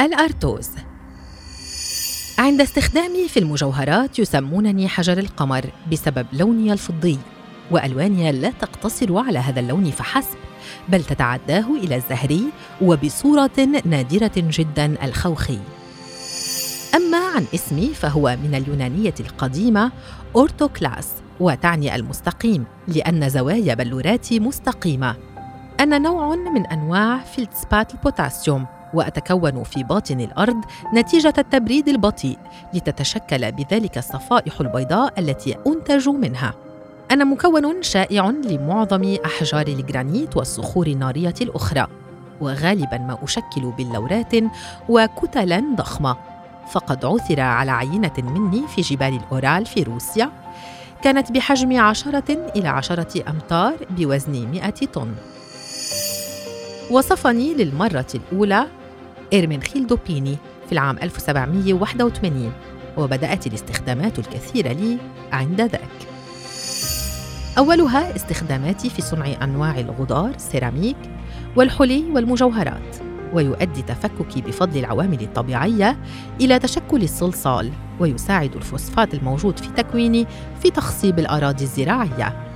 الأرتوز عند استخدامي في المجوهرات يسمونني حجر القمر بسبب لوني الفضي وألواني لا تقتصر على هذا اللون فحسب بل تتعداه إلى الزهري وبصورة نادرة جدا الخوخي أما عن اسمي فهو من اليونانية القديمة أورتوكلاس وتعني المستقيم لأن زوايا بلوراتي مستقيمة. أنا نوع من أنواع فيلدسبات البوتاسيوم. وأتكون في باطن الأرض نتيجة التبريد البطيء لتتشكل بذلك الصفائح البيضاء التي أنتج منها. أنا مكون شائع لمعظم أحجار الجرانيت والصخور النارية الأخرى وغالبا ما أشكل بلورات وكتلا ضخمة. فقد عثر على عينة مني في جبال الأورال في روسيا كانت بحجم عشرة إلى عشرة أمتار بوزن مئة طن. وصفني للمرة الأولى إرمنخيل دوبيني في العام 1781 وبدأت الاستخدامات الكثيرة لي عند ذاك أولها استخداماتي في صنع أنواع الغدار سيراميك والحلي والمجوهرات ويؤدي تفككي بفضل العوامل الطبيعية إلى تشكل الصلصال ويساعد الفوسفات الموجود في تكوينه في تخصيب الأراضي الزراعية.